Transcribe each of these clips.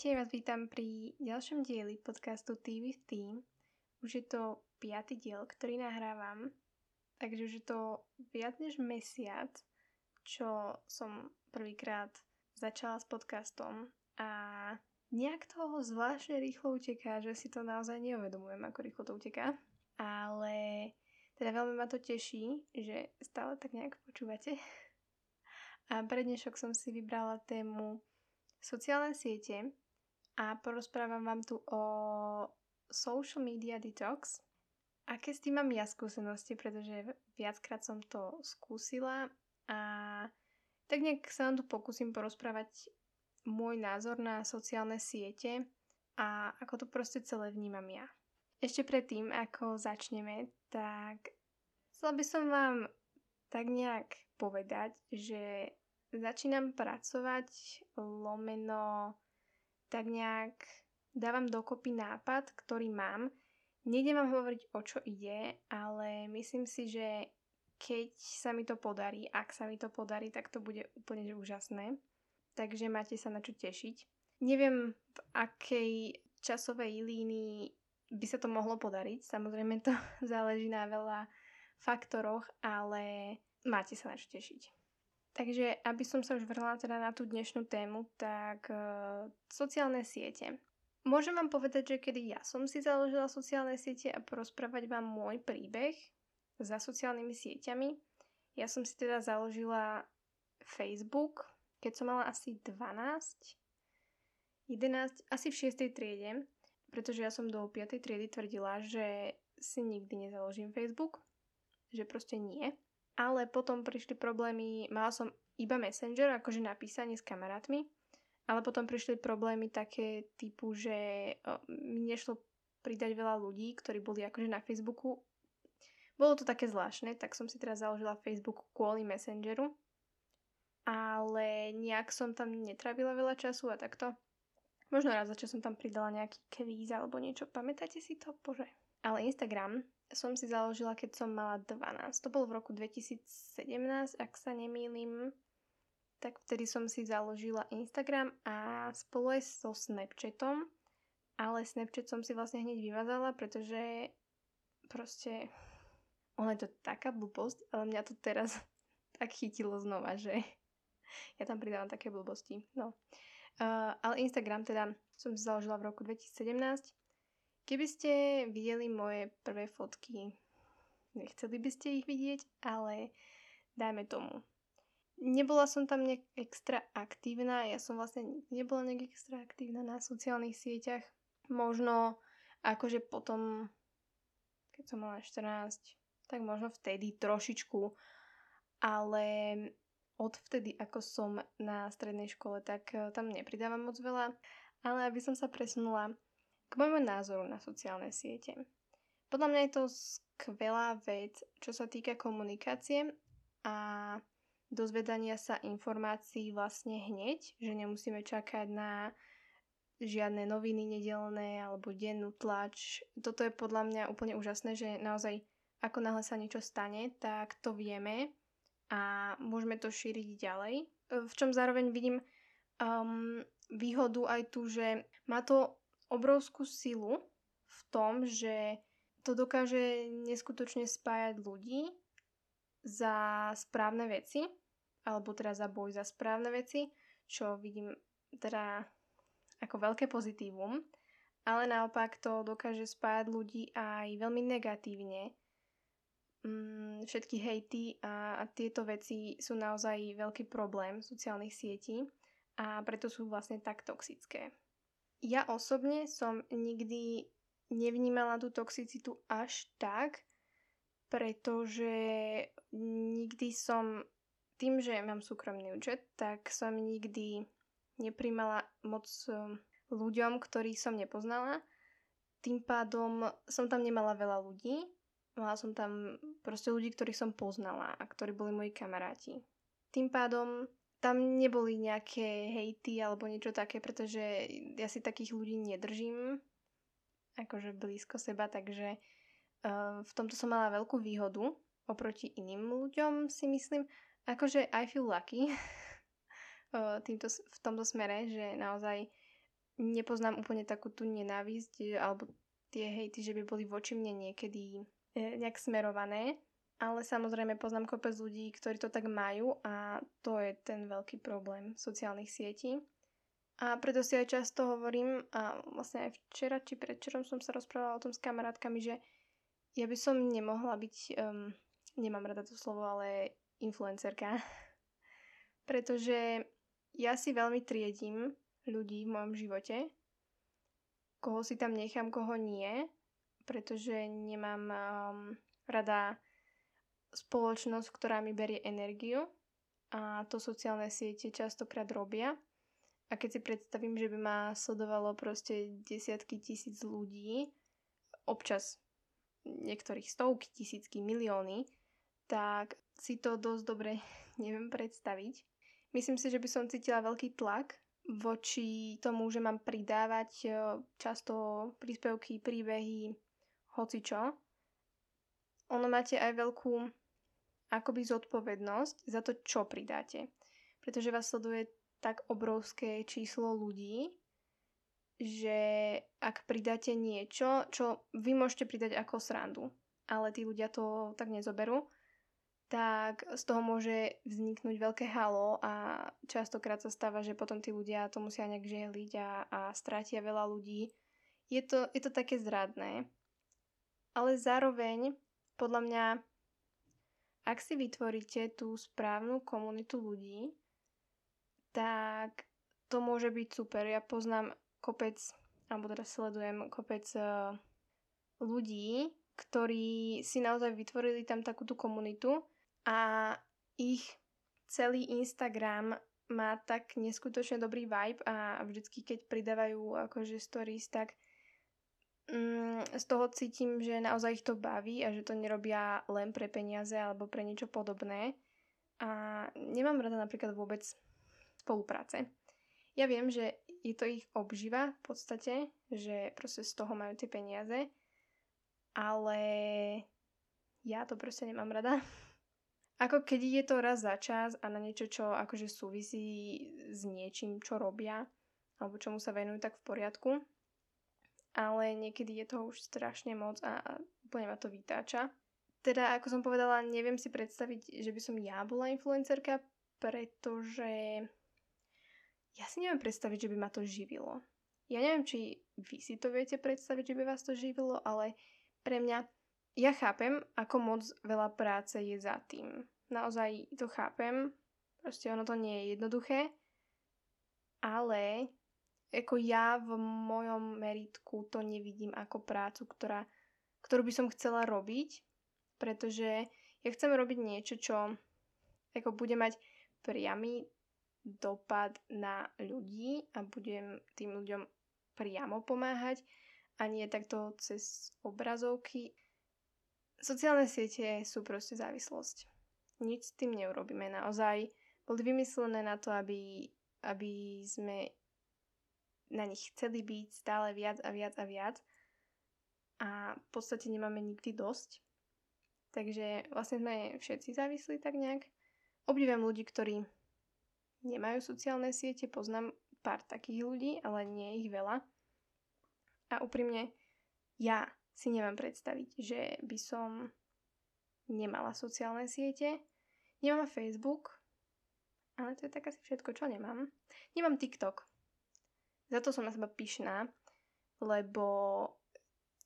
Ahojte, vás vítam pri ďalšom dieli podcastu Tea with Team. Už je to piatý diel, ktorý nahrávam, takže už je to viac než mesiac, čo som prvýkrát začala s podcastom a nejak toho zvláštne rýchlo uteká, že si to naozaj neuvedomujem, ako rýchlo to uteká. Ale teda veľmi ma to teší, že stále tak nejak počúvate. A pre dnešok som si vybrala tému sociálne siete a porozprávam vám tu o social media detox. Aké s tým mám ja skúsenosti, pretože viackrát som to skúsila a tak nejak sa vám tu pokúsim porozprávať môj názor na sociálne siete a ako to proste celé vnímam ja. Ešte predtým, ako začneme, tak chcela by som vám tak nejak povedať, že začínam pracovať lomeno tak nejak dávam dokopy nápad, ktorý mám. Nejdem vám hovoriť, o čo ide, ale myslím si, že keď sa mi to podarí, ak sa mi to podarí, tak to bude úplne že úžasné. Takže máte sa na čo tešiť. Neviem, v akej časovej línii by sa to mohlo podariť. Samozrejme to záleží na veľa faktoroch, ale máte sa na čo tešiť. Takže aby som sa už vrhla teda na tú dnešnú tému, tak uh, sociálne siete. Môžem vám povedať, že kedy ja som si založila sociálne siete a porozprávať vám môj príbeh za sociálnymi sieťami. Ja som si teda založila Facebook, keď som mala asi 12, 11, asi v 6. triede, pretože ja som do 5. triedy tvrdila, že si nikdy nezaložím Facebook, že proste nie. Ale potom prišli problémy, mala som iba Messenger, akože napísanie s kamarátmi, ale potom prišli problémy také typu, že mi nešlo pridať veľa ľudí, ktorí boli akože na Facebooku. Bolo to také zvláštne, tak som si teraz založila Facebook kvôli Messengeru, ale nejak som tam netravila veľa času a takto. Možno raz za čas som tam pridala nejaký kvíz alebo niečo. Pamätáte si to? Bože. Ale Instagram som si založila, keď som mala 12. To bolo v roku 2017, ak sa nemýlim. Tak vtedy som si založila Instagram a spolu aj so Snapchatom. Ale Snapchat som si vlastne hneď vymazala, pretože proste ono je to taká blbosť, ale mňa to teraz tak chytilo znova, že ja tam pridávam také blbosti. No. Uh, ale Instagram teda som si založila v roku 2017 Keby ste videli moje prvé fotky, nechceli by ste ich vidieť, ale dajme tomu. Nebola som tam nejak extra aktívna, ja som vlastne nebola nejak extra aktívna na sociálnych sieťach. Možno akože potom, keď som mala 14, tak možno vtedy trošičku, ale od vtedy, ako som na strednej škole, tak eh, tam nepridávam moc veľa. Ale aby som sa presunula k môjmu názoru na sociálne siete. Podľa mňa je to skvelá vec, čo sa týka komunikácie a dozvedania sa informácií vlastne hneď, že nemusíme čakať na žiadne noviny nedelné alebo dennú tlač. Toto je podľa mňa úplne úžasné, že naozaj ako náhle sa niečo stane, tak to vieme a môžeme to šíriť ďalej. V čom zároveň vidím um, výhodu aj tu, že má to obrovskú silu v tom, že to dokáže neskutočne spájať ľudí za správne veci, alebo teda za boj za správne veci, čo vidím teda ako veľké pozitívum, ale naopak to dokáže spájať ľudí aj veľmi negatívne. Mm, všetky hejty a, tieto veci sú naozaj veľký problém sociálnych sietí a preto sú vlastne tak toxické. Ja osobne som nikdy nevnímala tú toxicitu až tak, pretože nikdy som, tým, že mám súkromný účet, tak som nikdy nepríjmala moc um, ľuďom, ktorých som nepoznala. Tým pádom som tam nemala veľa ľudí, mala som tam proste ľudí, ktorých som poznala a ktorí boli moji kamaráti. Tým pádom tam neboli nejaké hejty alebo niečo také, pretože ja si takých ľudí nedržím akože blízko seba, takže uh, v tomto som mala veľkú výhodu oproti iným ľuďom si myslím. Akože I feel lucky uh, týmto, v tomto smere, že naozaj nepoznám úplne takú tú nenávisť alebo tie hejty, že by boli voči mne niekedy e, nejak smerované. Ale samozrejme poznám kopec ľudí, ktorí to tak majú a to je ten veľký problém sociálnych sietí. A preto si aj často hovorím, a vlastne aj včera či predčerom som sa rozprávala o tom s kamarátkami, že ja by som nemohla byť, um, nemám rada to slovo, ale influencerka. Pretože ja si veľmi triedím ľudí v mojom živote, koho si tam nechám, koho nie, pretože nemám um, rada spoločnosť, ktorá mi berie energiu a to sociálne siete častokrát robia a keď si predstavím, že by ma sledovalo proste desiatky tisíc ľudí, občas niektorých stovky, tisícky, milióny, tak si to dosť dobre neviem predstaviť. Myslím si, že by som cítila veľký tlak voči tomu, že mám pridávať e, často príspevky, príbehy, hocičo. Ono máte aj veľkú akoby zodpovednosť za to, čo pridáte. Pretože vás sleduje tak obrovské číslo ľudí, že ak pridáte niečo, čo vy môžete pridať ako srandu, ale tí ľudia to tak nezoberú, tak z toho môže vzniknúť veľké halo a častokrát sa stáva, že potom tí ľudia to musia nejak žehliť a, a strátia veľa ľudí. Je to, je to také zradné. Ale zároveň, podľa mňa, ak si vytvoríte tú správnu komunitu ľudí, tak to môže byť super. Ja poznám kopec, alebo teraz sledujem kopec uh, ľudí, ktorí si naozaj vytvorili tam takúto komunitu a ich celý Instagram má tak neskutočne dobrý vibe a vždycky keď pridávajú akože stories, tak z toho cítim, že naozaj ich to baví a že to nerobia len pre peniaze alebo pre niečo podobné. A nemám rada napríklad vôbec spolupráce. Ja viem, že je to ich obživa v podstate, že proste z toho majú tie peniaze, ale ja to proste nemám rada. Ako keď je to raz za čas a na niečo, čo akože súvisí s niečím, čo robia, alebo čomu sa venujú, tak v poriadku. Ale niekedy je to už strašne moc a úplne ma to vytáča. Teda, ako som povedala, neviem si predstaviť, že by som ja bola influencerka, pretože ja si neviem predstaviť, že by ma to živilo. Ja neviem, či vy si to viete predstaviť, že by vás to živilo, ale pre mňa, ja chápem, ako moc veľa práce je za tým. Naozaj to chápem, proste ono to nie je jednoduché, ale ako ja v mojom meritku to nevidím ako prácu, ktorá, ktorú by som chcela robiť, pretože ja chcem robiť niečo, čo ako bude mať priamy dopad na ľudí a budem tým ľuďom priamo pomáhať a nie takto cez obrazovky. Sociálne siete sú proste závislosť. Nič s tým neurobíme. Naozaj boli vymyslené na to, aby, aby sme na nich chceli byť stále viac a viac a viac a v podstate nemáme nikdy dosť. Takže vlastne sme všetci závislí tak nejak. Obdivujem ľudí, ktorí nemajú sociálne siete, poznám pár takých ľudí, ale nie ich veľa. A úprimne, ja si neviem predstaviť, že by som nemala sociálne siete. Nemám Facebook, ale to je tak asi všetko, čo nemám. Nemám TikTok. Za to som na seba pyšná, lebo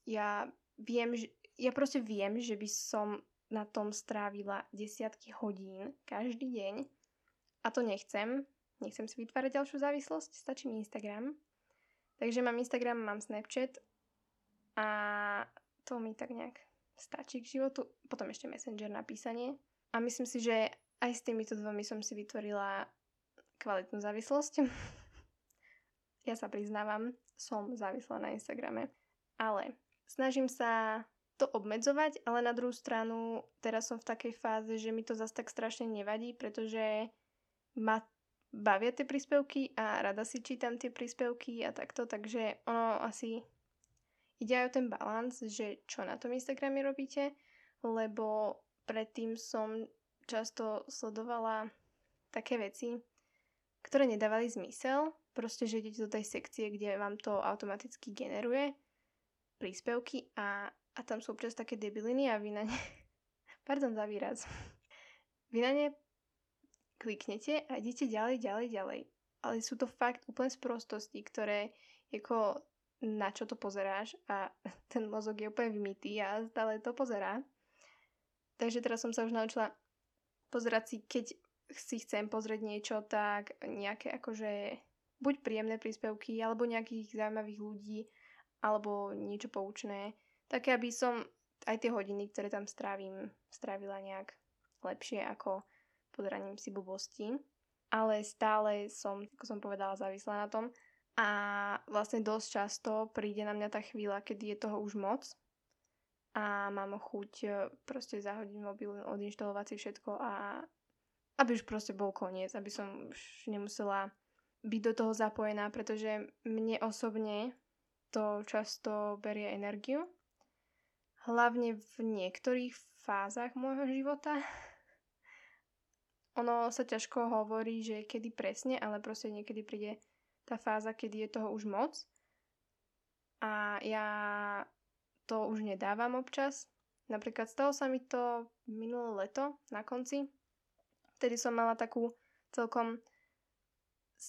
ja viem, že, ja proste viem, že by som na tom strávila desiatky hodín každý deň a to nechcem. Nechcem si vytvárať ďalšiu závislosť, stačí mi Instagram. Takže mám Instagram, mám Snapchat a to mi tak nejak stačí k životu. Potom ešte Messenger na písanie. A myslím si, že aj s týmito dvomi som si vytvorila kvalitnú závislosť. ja sa priznávam, som závislá na Instagrame. Ale snažím sa to obmedzovať, ale na druhú stranu teraz som v takej fáze, že mi to zase tak strašne nevadí, pretože ma bavia tie príspevky a rada si čítam tie príspevky a takto, takže ono asi ide aj o ten balans, že čo na tom Instagrame robíte, lebo predtým som často sledovala také veci, ktoré nedávali zmysel, proste, že idete do tej sekcie, kde vám to automaticky generuje príspevky a, a tam sú občas také debiliny a vy na ne... Pardon za výraz. Vy na ne kliknete a idete ďalej, ďalej, ďalej. Ale sú to fakt úplne sprostosti, ktoré ako na čo to pozeráš a ten mozog je úplne vymytý a stále to pozerá. Takže teraz som sa už naučila pozerať si, keď si chcem pozrieť niečo, tak nejaké akože buď príjemné príspevky, alebo nejakých zaujímavých ľudí, alebo niečo poučné. Také, aby som aj tie hodiny, ktoré tam strávim, strávila nejak lepšie ako pozeraním si blbosti. Ale stále som, ako som povedala, závislá na tom. A vlastne dosť často príde na mňa tá chvíľa, kedy je toho už moc a mám chuť e, proste zahodiť mobil, odinštalovať si všetko a aby už proste bol koniec, aby som už nemusela byť do toho zapojená, pretože mne osobne to často berie energiu. Hlavne v niektorých fázach môjho života. Ono sa ťažko hovorí, že kedy presne, ale proste niekedy príde tá fáza, kedy je toho už moc. A ja to už nedávam občas. Napríklad stalo sa mi to minulé leto na konci. Vtedy som mala takú celkom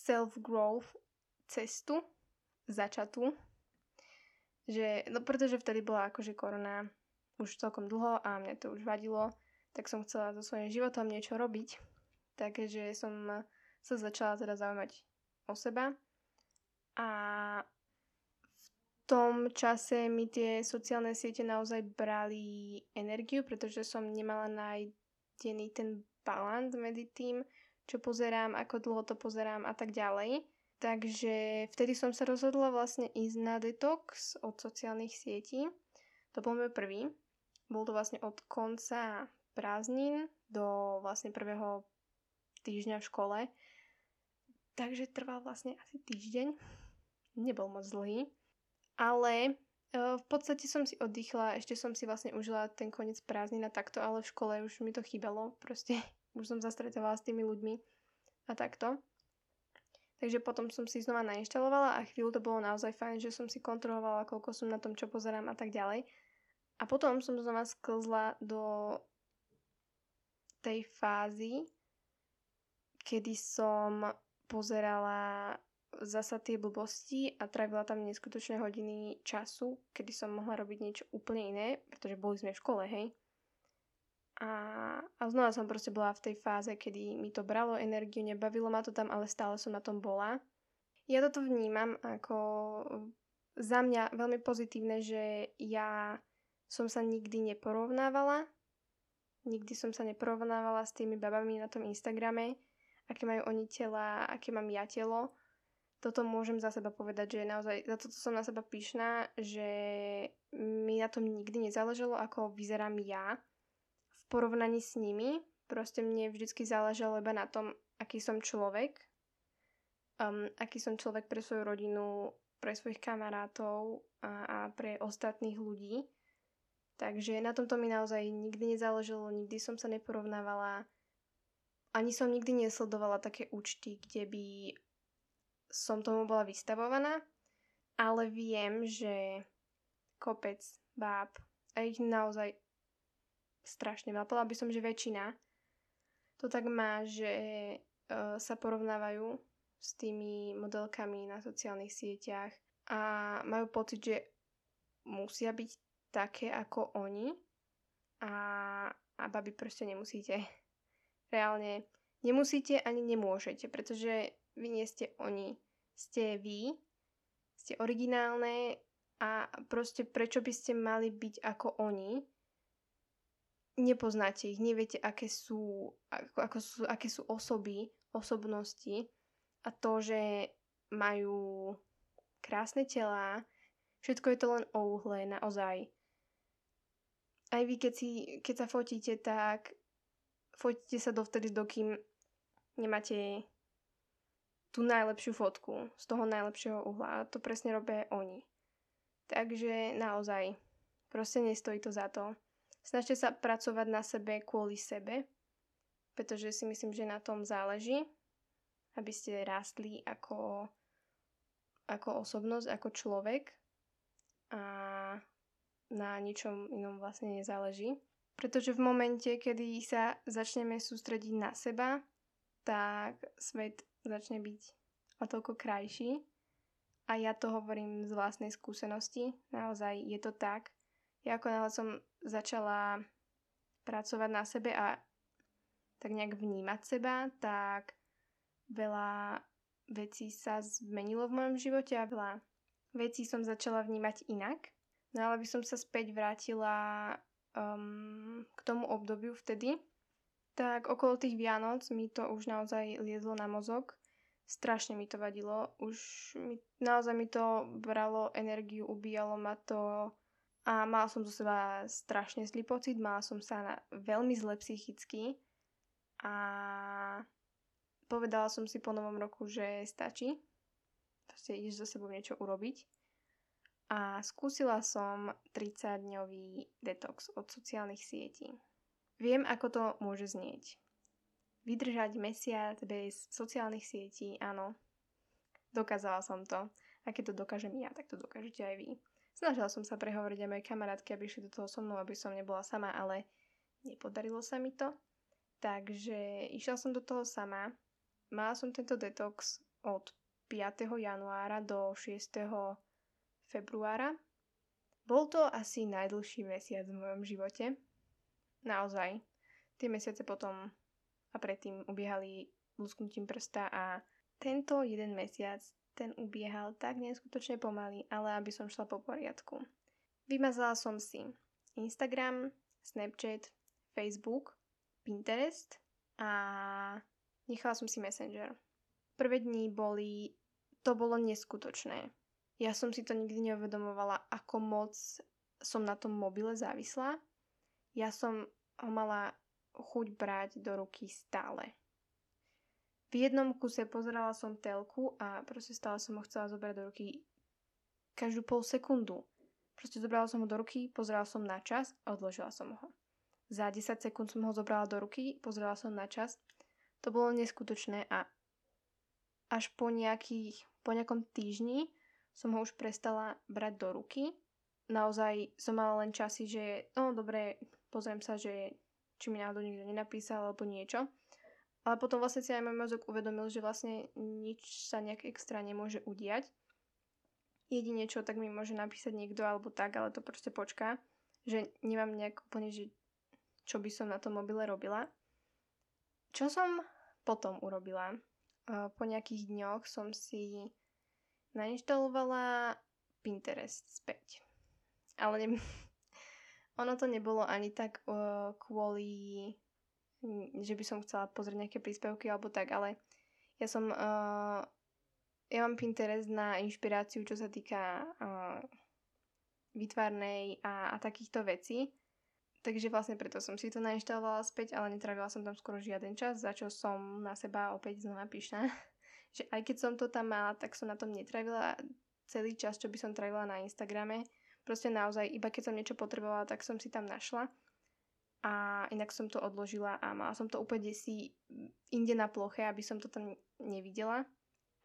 self-growth cestu začatú. Že, no pretože vtedy bola akože korona už celkom dlho a mne to už vadilo, tak som chcela so svojím životom niečo robiť. Takže som sa začala teda zaujímať o seba. A tom čase mi tie sociálne siete naozaj brali energiu, pretože som nemala nájdený ten balans medzi tým, čo pozerám, ako dlho to pozerám a tak ďalej. Takže vtedy som sa rozhodla vlastne ísť na detox od sociálnych sietí. To bol môj prvý. Bol to vlastne od konca prázdnin do vlastne prvého týždňa v škole. Takže trval vlastne asi týždeň. Nebol moc dlhý. Ale uh, v podstate som si oddychla, ešte som si vlastne užila ten koniec prázdnin a takto, ale v škole už mi to chýbalo, proste už som zastretovala s tými ľuďmi a takto. Takže potom som si znova nainštalovala a chvíľu to bolo naozaj fajn, že som si kontrolovala, koľko som na tom, čo pozerám a tak ďalej. A potom som znova sklzla do tej fázy, kedy som pozerala zasa tie blbosti a trávila tam neskutočné hodiny času, kedy som mohla robiť niečo úplne iné, pretože boli sme v škole, hej. A, a znova som proste bola v tej fáze, kedy mi to bralo energiu, nebavilo ma to tam, ale stále som na tom bola. Ja toto vnímam ako za mňa veľmi pozitívne, že ja som sa nikdy neporovnávala. Nikdy som sa neporovnávala s tými babami na tom Instagrame, aké majú oni tela, aké mám ja telo toto môžem za seba povedať, že naozaj za toto som na seba pyšná, že mi na tom nikdy nezáležalo, ako vyzerám ja porovnaní s nimi. Proste mne vždycky záležalo iba na tom, aký som človek, um, aký som človek pre svoju rodinu, pre svojich kamarátov a, a pre ostatných ľudí. Takže na tomto mi naozaj nikdy nezáležalo, nikdy som sa neporovnávala. Ani som nikdy nesledovala také účty, kde by som tomu bola vystavovaná, ale viem, že kopec báb, a ich naozaj strašne veľa, povedala by som, že väčšina to tak má, že uh, sa porovnávajú s tými modelkami na sociálnych sieťach a majú pocit, že musia byť také ako oni a, a babi proste nemusíte. Reálne nemusíte ani nemôžete, pretože vy nie ste oni ste vy, ste originálne a proste prečo by ste mali byť ako oni, nepoznáte ich, neviete, aké sú, ako, ako sú, aké sú osoby, osobnosti a to, že majú krásne telá, všetko je to len o uhle, naozaj. Aj vy, keď, si, keď sa fotíte, tak fotíte sa dovtedy, dokým nemáte tú najlepšiu fotku z toho najlepšieho uhla. A to presne robia oni. Takže naozaj, proste nestojí to za to. Snažte sa pracovať na sebe kvôli sebe, pretože si myslím, že na tom záleží, aby ste rástli ako ako osobnosť, ako človek a na ničom inom vlastne nezáleží. Pretože v momente, kedy sa začneme sústrediť na seba, tak svet začne byť o toľko krajší. A ja to hovorím z vlastnej skúsenosti. Naozaj je to tak. Ja ako náhle som začala pracovať na sebe a tak nejak vnímať seba, tak veľa vecí sa zmenilo v mojom živote a veľa vecí som začala vnímať inak. No ale by som sa späť vrátila um, k tomu obdobiu vtedy, tak okolo tých Vianoc mi to už naozaj liezlo na mozog. Strašne mi to vadilo. Už mi, naozaj mi to bralo energiu, ubíjalo ma to a mala som zo seba strašne zlý pocit, mala som sa na veľmi zle psychicky a povedala som si po novom roku, že stačí. Proste ideš za sebou niečo urobiť a skúsila som 30-dňový detox od sociálnych sietí. Viem, ako to môže znieť. Vydržať mesiac bez sociálnych sietí, áno. Dokázala som to. A keď to dokážem ja, tak to dokážete aj vy. Snažila som sa prehovoriť aj moje kamarátky, aby išli do toho so mnou, aby som nebola sama, ale nepodarilo sa mi to. Takže išla som do toho sama. Mala som tento detox od 5. januára do 6 februára. Bol to asi najdlhší mesiac v mojom živote. Naozaj. Tie mesiace potom a predtým ubiehali lusknutím prsta a tento jeden mesiac ten ubiehal tak neskutočne pomaly, ale aby som šla po poriadku. Vymazala som si Instagram, Snapchat, Facebook, Pinterest a nechala som si Messenger. Prvé dní boli, to bolo neskutočné. Ja som si to nikdy neuvedomovala, ako moc som na tom mobile závislá. Ja som ho mala chuť brať do ruky stále. V jednom kuse pozerala som telku a proste stále som ho chcela zobrať do ruky každú pol sekundu. Proste zobrala som ho do ruky, pozerala som na čas a odložila som ho. Za 10 sekúnd som ho zobrala do ruky, pozerala som na čas. To bolo neskutočné a až po, nejakých, po nejakom týždni som ho už prestala brať do ruky. Naozaj som mala len časy, že no dobre, pozriem sa, že či mi náhodou nikto nenapísal alebo niečo. Ale potom vlastne si aj môj mozog uvedomil, že vlastne nič sa nejak extra nemôže udiať. Jedine čo, tak mi môže napísať niekto alebo tak, ale to proste počká. Že nemám nejak úplne, že čo by som na tom mobile robila. Čo som potom urobila? Po nejakých dňoch som si nainštalovala Pinterest späť. Ale ne... ono to nebolo ani tak kvôli, že by som chcela pozrieť nejaké príspevky alebo tak, ale ja som, uh, ja mám Pinterest na inšpiráciu, čo sa týka uh, vytvárnej a, a takýchto vecí. Takže vlastne preto som si to nainštalovala späť, ale netravila som tam skoro žiaden čas, za čo som na seba opäť znova pyšná. že aj keď som to tam mala, tak som na tom netravila celý čas, čo by som travila na Instagrame. Proste naozaj, iba keď som niečo potrebovala, tak som si tam našla. Inak som to odložila a mala som to úplne si inde na ploche, aby som to tam nevidela.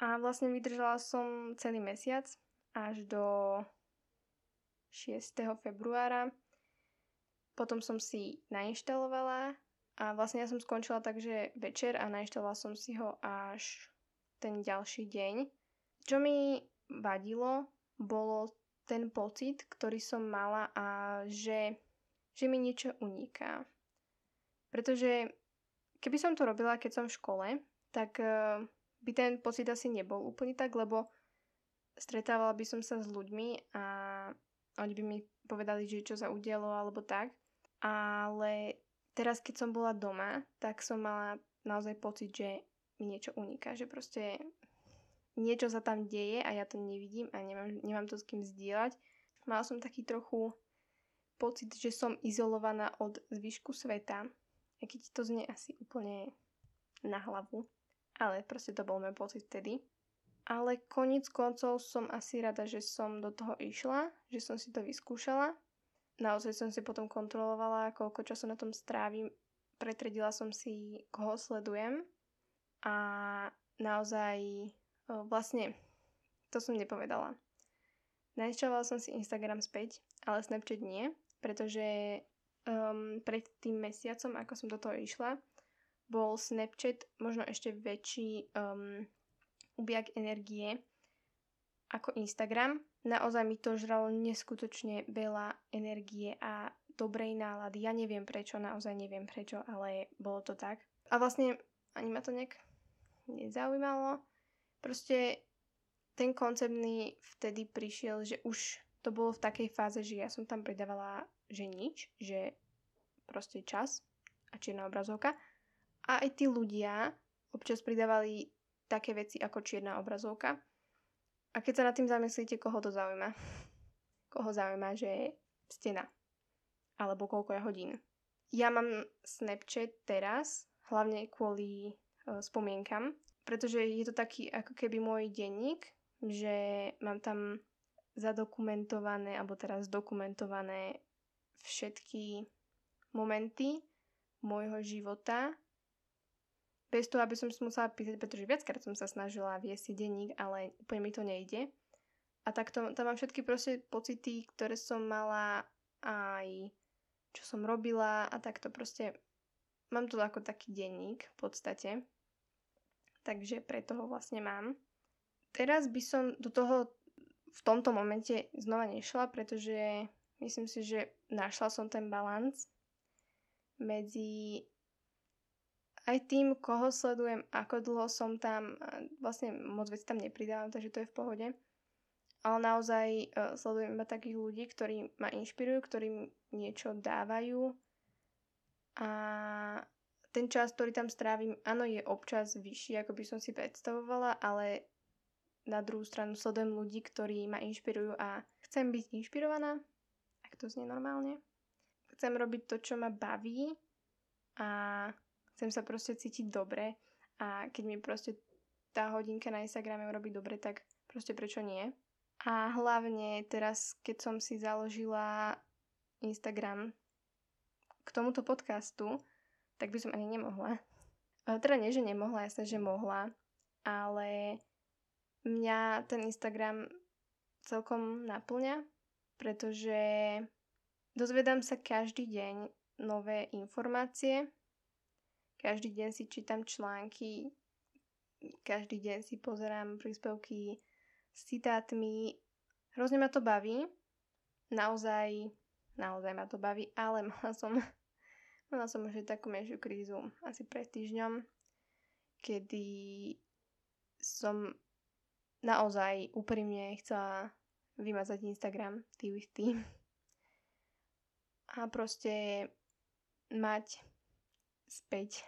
A vlastne vydržala som celý mesiac až do 6. februára. Potom som si nainštalovala a vlastne ja som skončila tak, že večer a nainštalovala som si ho až ten ďalší deň. Čo mi vadilo, bolo ten pocit, ktorý som mala a že, že mi niečo uniká. Pretože keby som to robila, keď som v škole, tak uh, by ten pocit asi nebol úplne tak, lebo stretávala by som sa s ľuďmi a oni by mi povedali, že čo sa udialo alebo tak. Ale teraz, keď som bola doma, tak som mala naozaj pocit, že mi niečo uniká, že proste niečo sa tam deje a ja to nevidím a nemám, nemám to s kým zdieľať. Mala som taký trochu pocit, že som izolovaná od zvyšku sveta, aj keď to znie asi úplne na hlavu, ale proste to bol môj pocit vtedy. Ale koniec koncov som asi rada, že som do toho išla, že som si to vyskúšala. Naozaj som si potom kontrolovala, koľko času na tom strávim. Pretredila som si, koho sledujem a naozaj vlastne To som nepovedala. Nainštalovala som si Instagram späť, ale Snapchat nie, pretože um, pred tým mesiacom, ako som do toho išla, bol Snapchat možno ešte väčší um, objak energie ako Instagram. Naozaj mi to žralo neskutočne veľa energie a dobrej nálady. Ja neviem prečo, naozaj neviem prečo, ale bolo to tak. A vlastne ani ma to nejak nezaujímalo. Proste ten koncept mi vtedy prišiel, že už to bolo v takej fáze, že ja som tam pridávala, že nič, že proste čas a čierna obrazovka. A aj tí ľudia občas pridávali také veci ako čierna obrazovka. A keď sa nad tým zamyslíte, koho to zaujíma? Koho zaujíma, že stena? Alebo koľko je hodín? Ja mám Snapchat teraz, hlavne kvôli uh, spomienkam, pretože je to taký ako keby môj denník, že mám tam zadokumentované, alebo teraz dokumentované všetky momenty môjho života, bez toho, aby som si musela písať, pretože viackrát som sa snažila viesť si denník, ale úplne mi to nejde. A tak to, tam mám všetky proste pocity, ktoré som mala aj čo som robila a takto proste mám to ako taký denník v podstate. Takže preto ho vlastne mám. Teraz by som do toho v tomto momente znova nešla, pretože myslím si, že našla som ten balans medzi aj tým, koho sledujem, ako dlho som tam, vlastne moc vecí tam nepridávam, takže to je v pohode. Ale naozaj uh, sledujem iba takých ľudí, ktorí ma inšpirujú, ktorí niečo dávajú. A ten čas, ktorý tam strávim, áno, je občas vyšší, ako by som si predstavovala, ale na druhú stranu sledujem ľudí, ktorí ma inšpirujú a chcem byť inšpirovaná, ak to znie normálne. Chcem robiť to, čo ma baví a chcem sa proste cítiť dobre a keď mi proste tá hodinka na Instagrame urobí dobre, tak proste prečo nie. A hlavne teraz, keď som si založila Instagram k tomuto podcastu, tak by som ani nemohla. Teda nie, že nemohla, jasne, že mohla, ale mňa ten Instagram celkom naplňa, pretože dozvedám sa každý deň nové informácie, každý deň si čítam články, každý deň si pozerám príspevky s citátmi. Hrozne ma to baví, naozaj, naozaj ma to baví, ale mala som, mala som už takú menšiu krízu asi pred týždňom, kedy som naozaj úprimne chcela vymazať Instagram tý tý. A proste mať späť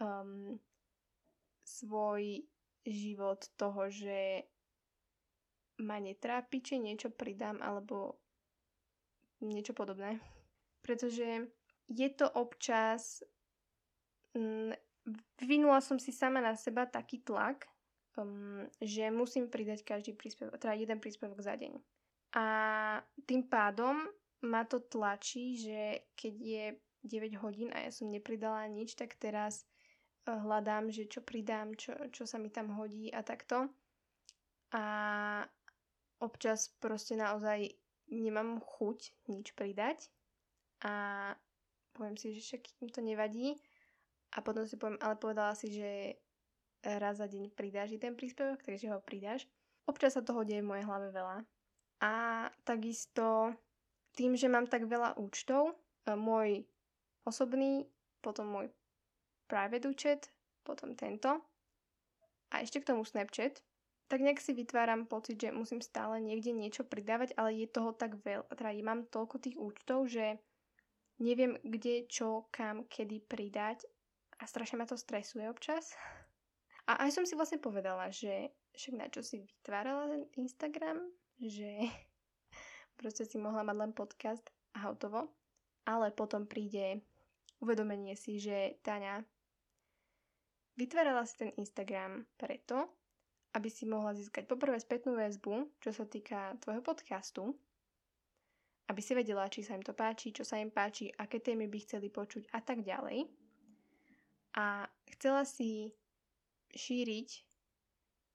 um, svoj život toho, že ma netrápi, či niečo pridám, alebo niečo podobné. Pretože je to občas... Mm, vyvinula som si sama na seba taký tlak, um, že musím pridať každý príspevok, teda jeden príspevok za deň. A tým pádom ma to tlačí, že keď je 9 hodín a ja som nepridala nič, tak teraz uh, hľadám, že čo pridám, čo, čo sa mi tam hodí a takto. A občas proste naozaj nemám chuť nič pridať a poviem si, že však im to nevadí a potom si poviem, ale povedala si, že raz za deň pridáš ten príspevok, takže ho pridáš. Občas sa toho deje v mojej hlave veľa. A takisto tým, že mám tak veľa účtov, e, môj osobný, potom môj private účet, potom tento a ešte k tomu Snapchat, tak nejak si vytváram pocit, že musím stále niekde niečo pridávať, ale je toho tak veľa, teda mám toľko tých účtov, že neviem kde, čo, kam, kedy pridať a strašne ma to stresuje občas. A aj som si vlastne povedala, že však na čo si vytvárala ten Instagram, že proste si mohla mať len podcast a hotovo. Ale potom príde uvedomenie si, že Taňa vytvárala si ten Instagram preto, aby si mohla získať poprvé spätnú väzbu, čo sa týka tvojho podcastu, aby si vedela, či sa im to páči, čo sa im páči, aké témy by chceli počuť a tak ďalej. A chcela si šíriť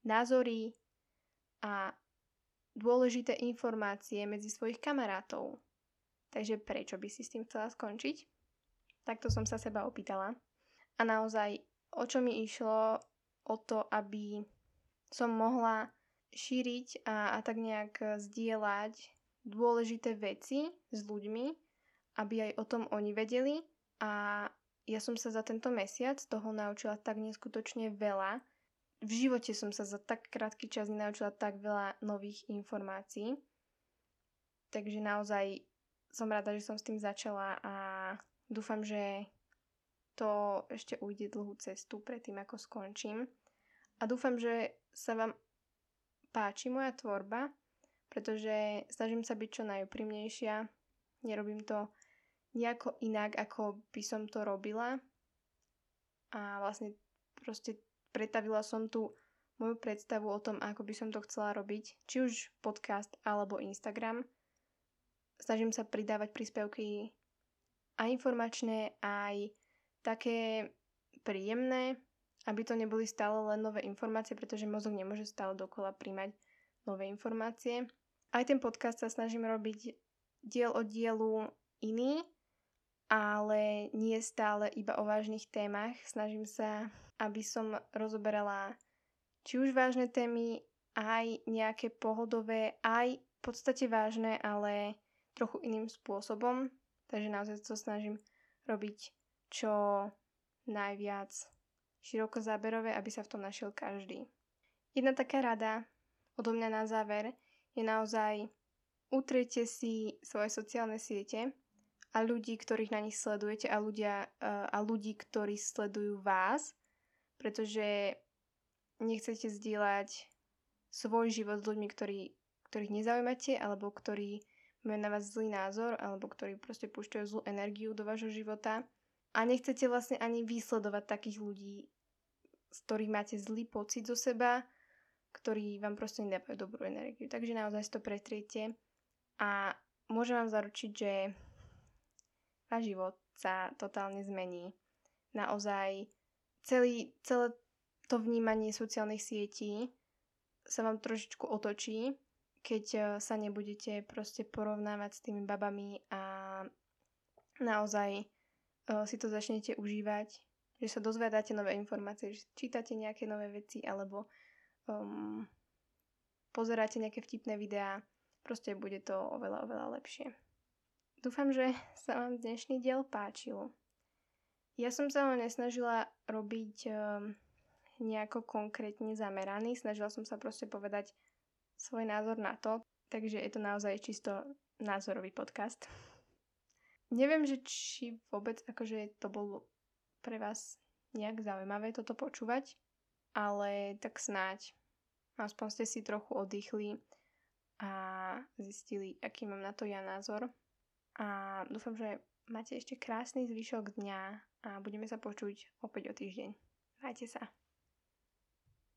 názory a dôležité informácie medzi svojich kamarátov. Takže prečo by si s tým chcela skončiť? Takto som sa seba opýtala. A naozaj, o čo mi išlo? O to, aby som mohla šíriť a, a tak nejak zdieľať dôležité veci s ľuďmi, aby aj o tom oni vedeli a ja som sa za tento mesiac toho naučila tak neskutočne veľa. V živote som sa za tak krátky čas nenaučila tak veľa nových informácií. Takže naozaj som rada, že som s tým začala a dúfam, že to ešte ujde dlhú cestu predtým, ako skončím. A dúfam, že sa vám páči moja tvorba, pretože snažím sa byť čo najúprimnejšia. Nerobím to nejako inak, ako by som to robila. A vlastne proste pretavila som tu moju predstavu o tom, ako by som to chcela robiť, či už podcast alebo Instagram. Snažím sa pridávať príspevky aj informačné, aj také príjemné, aby to neboli stále len nové informácie, pretože mozog nemôže stále dokola príjmať nové informácie. Aj ten podcast sa snažím robiť diel od dielu iný, ale nie stále iba o vážnych témach. Snažím sa, aby som rozoberala či už vážne témy, aj nejaké pohodové, aj v podstate vážne, ale trochu iným spôsobom. Takže naozaj to snažím robiť čo najviac široko záberové, aby sa v tom našiel každý. Jedna taká rada odo mňa na záver je naozaj utriete si svoje sociálne siete, a ľudí, ktorých na nich sledujete a, ľudia, a ľudí, ktorí sledujú vás, pretože nechcete zdieľať svoj život s ľuďmi, ktorí, ktorých nezaujímate alebo ktorí majú na vás zlý názor alebo ktorí proste púšťajú zlú energiu do vášho života a nechcete vlastne ani vysledovať takých ľudí, z ktorých máte zlý pocit zo seba, ktorí vám proste nedávajú dobrú energiu. Takže naozaj to pretriete a môžem vám zaručiť, že váš život sa totálne zmení. Naozaj celý, celé to vnímanie sociálnych sietí sa vám trošičku otočí, keď e, sa nebudete proste porovnávať s tými babami a naozaj uh, si to začnete užívať, že sa dozvedáte nové informácie, že čítate nejaké nové veci alebo um, pozeráte nejaké vtipné videá, proste bude to oveľa, oveľa lepšie. Dúfam, že sa vám dnešný diel páčil. Ja som sa ho nesnažila robiť um, nejako konkrétne zameraný, snažila som sa proste povedať svoj názor na to, takže je to naozaj čisto názorový podcast. Neviem, že či vôbec akože to bolo pre vás nejak zaujímavé toto počúvať, ale tak snáď aspoň ste si trochu oddychli a zistili, aký mám na to ja názor a dúfam, že máte ešte krásny zvyšok dňa a budeme sa počuť opäť o týždeň. Majte sa.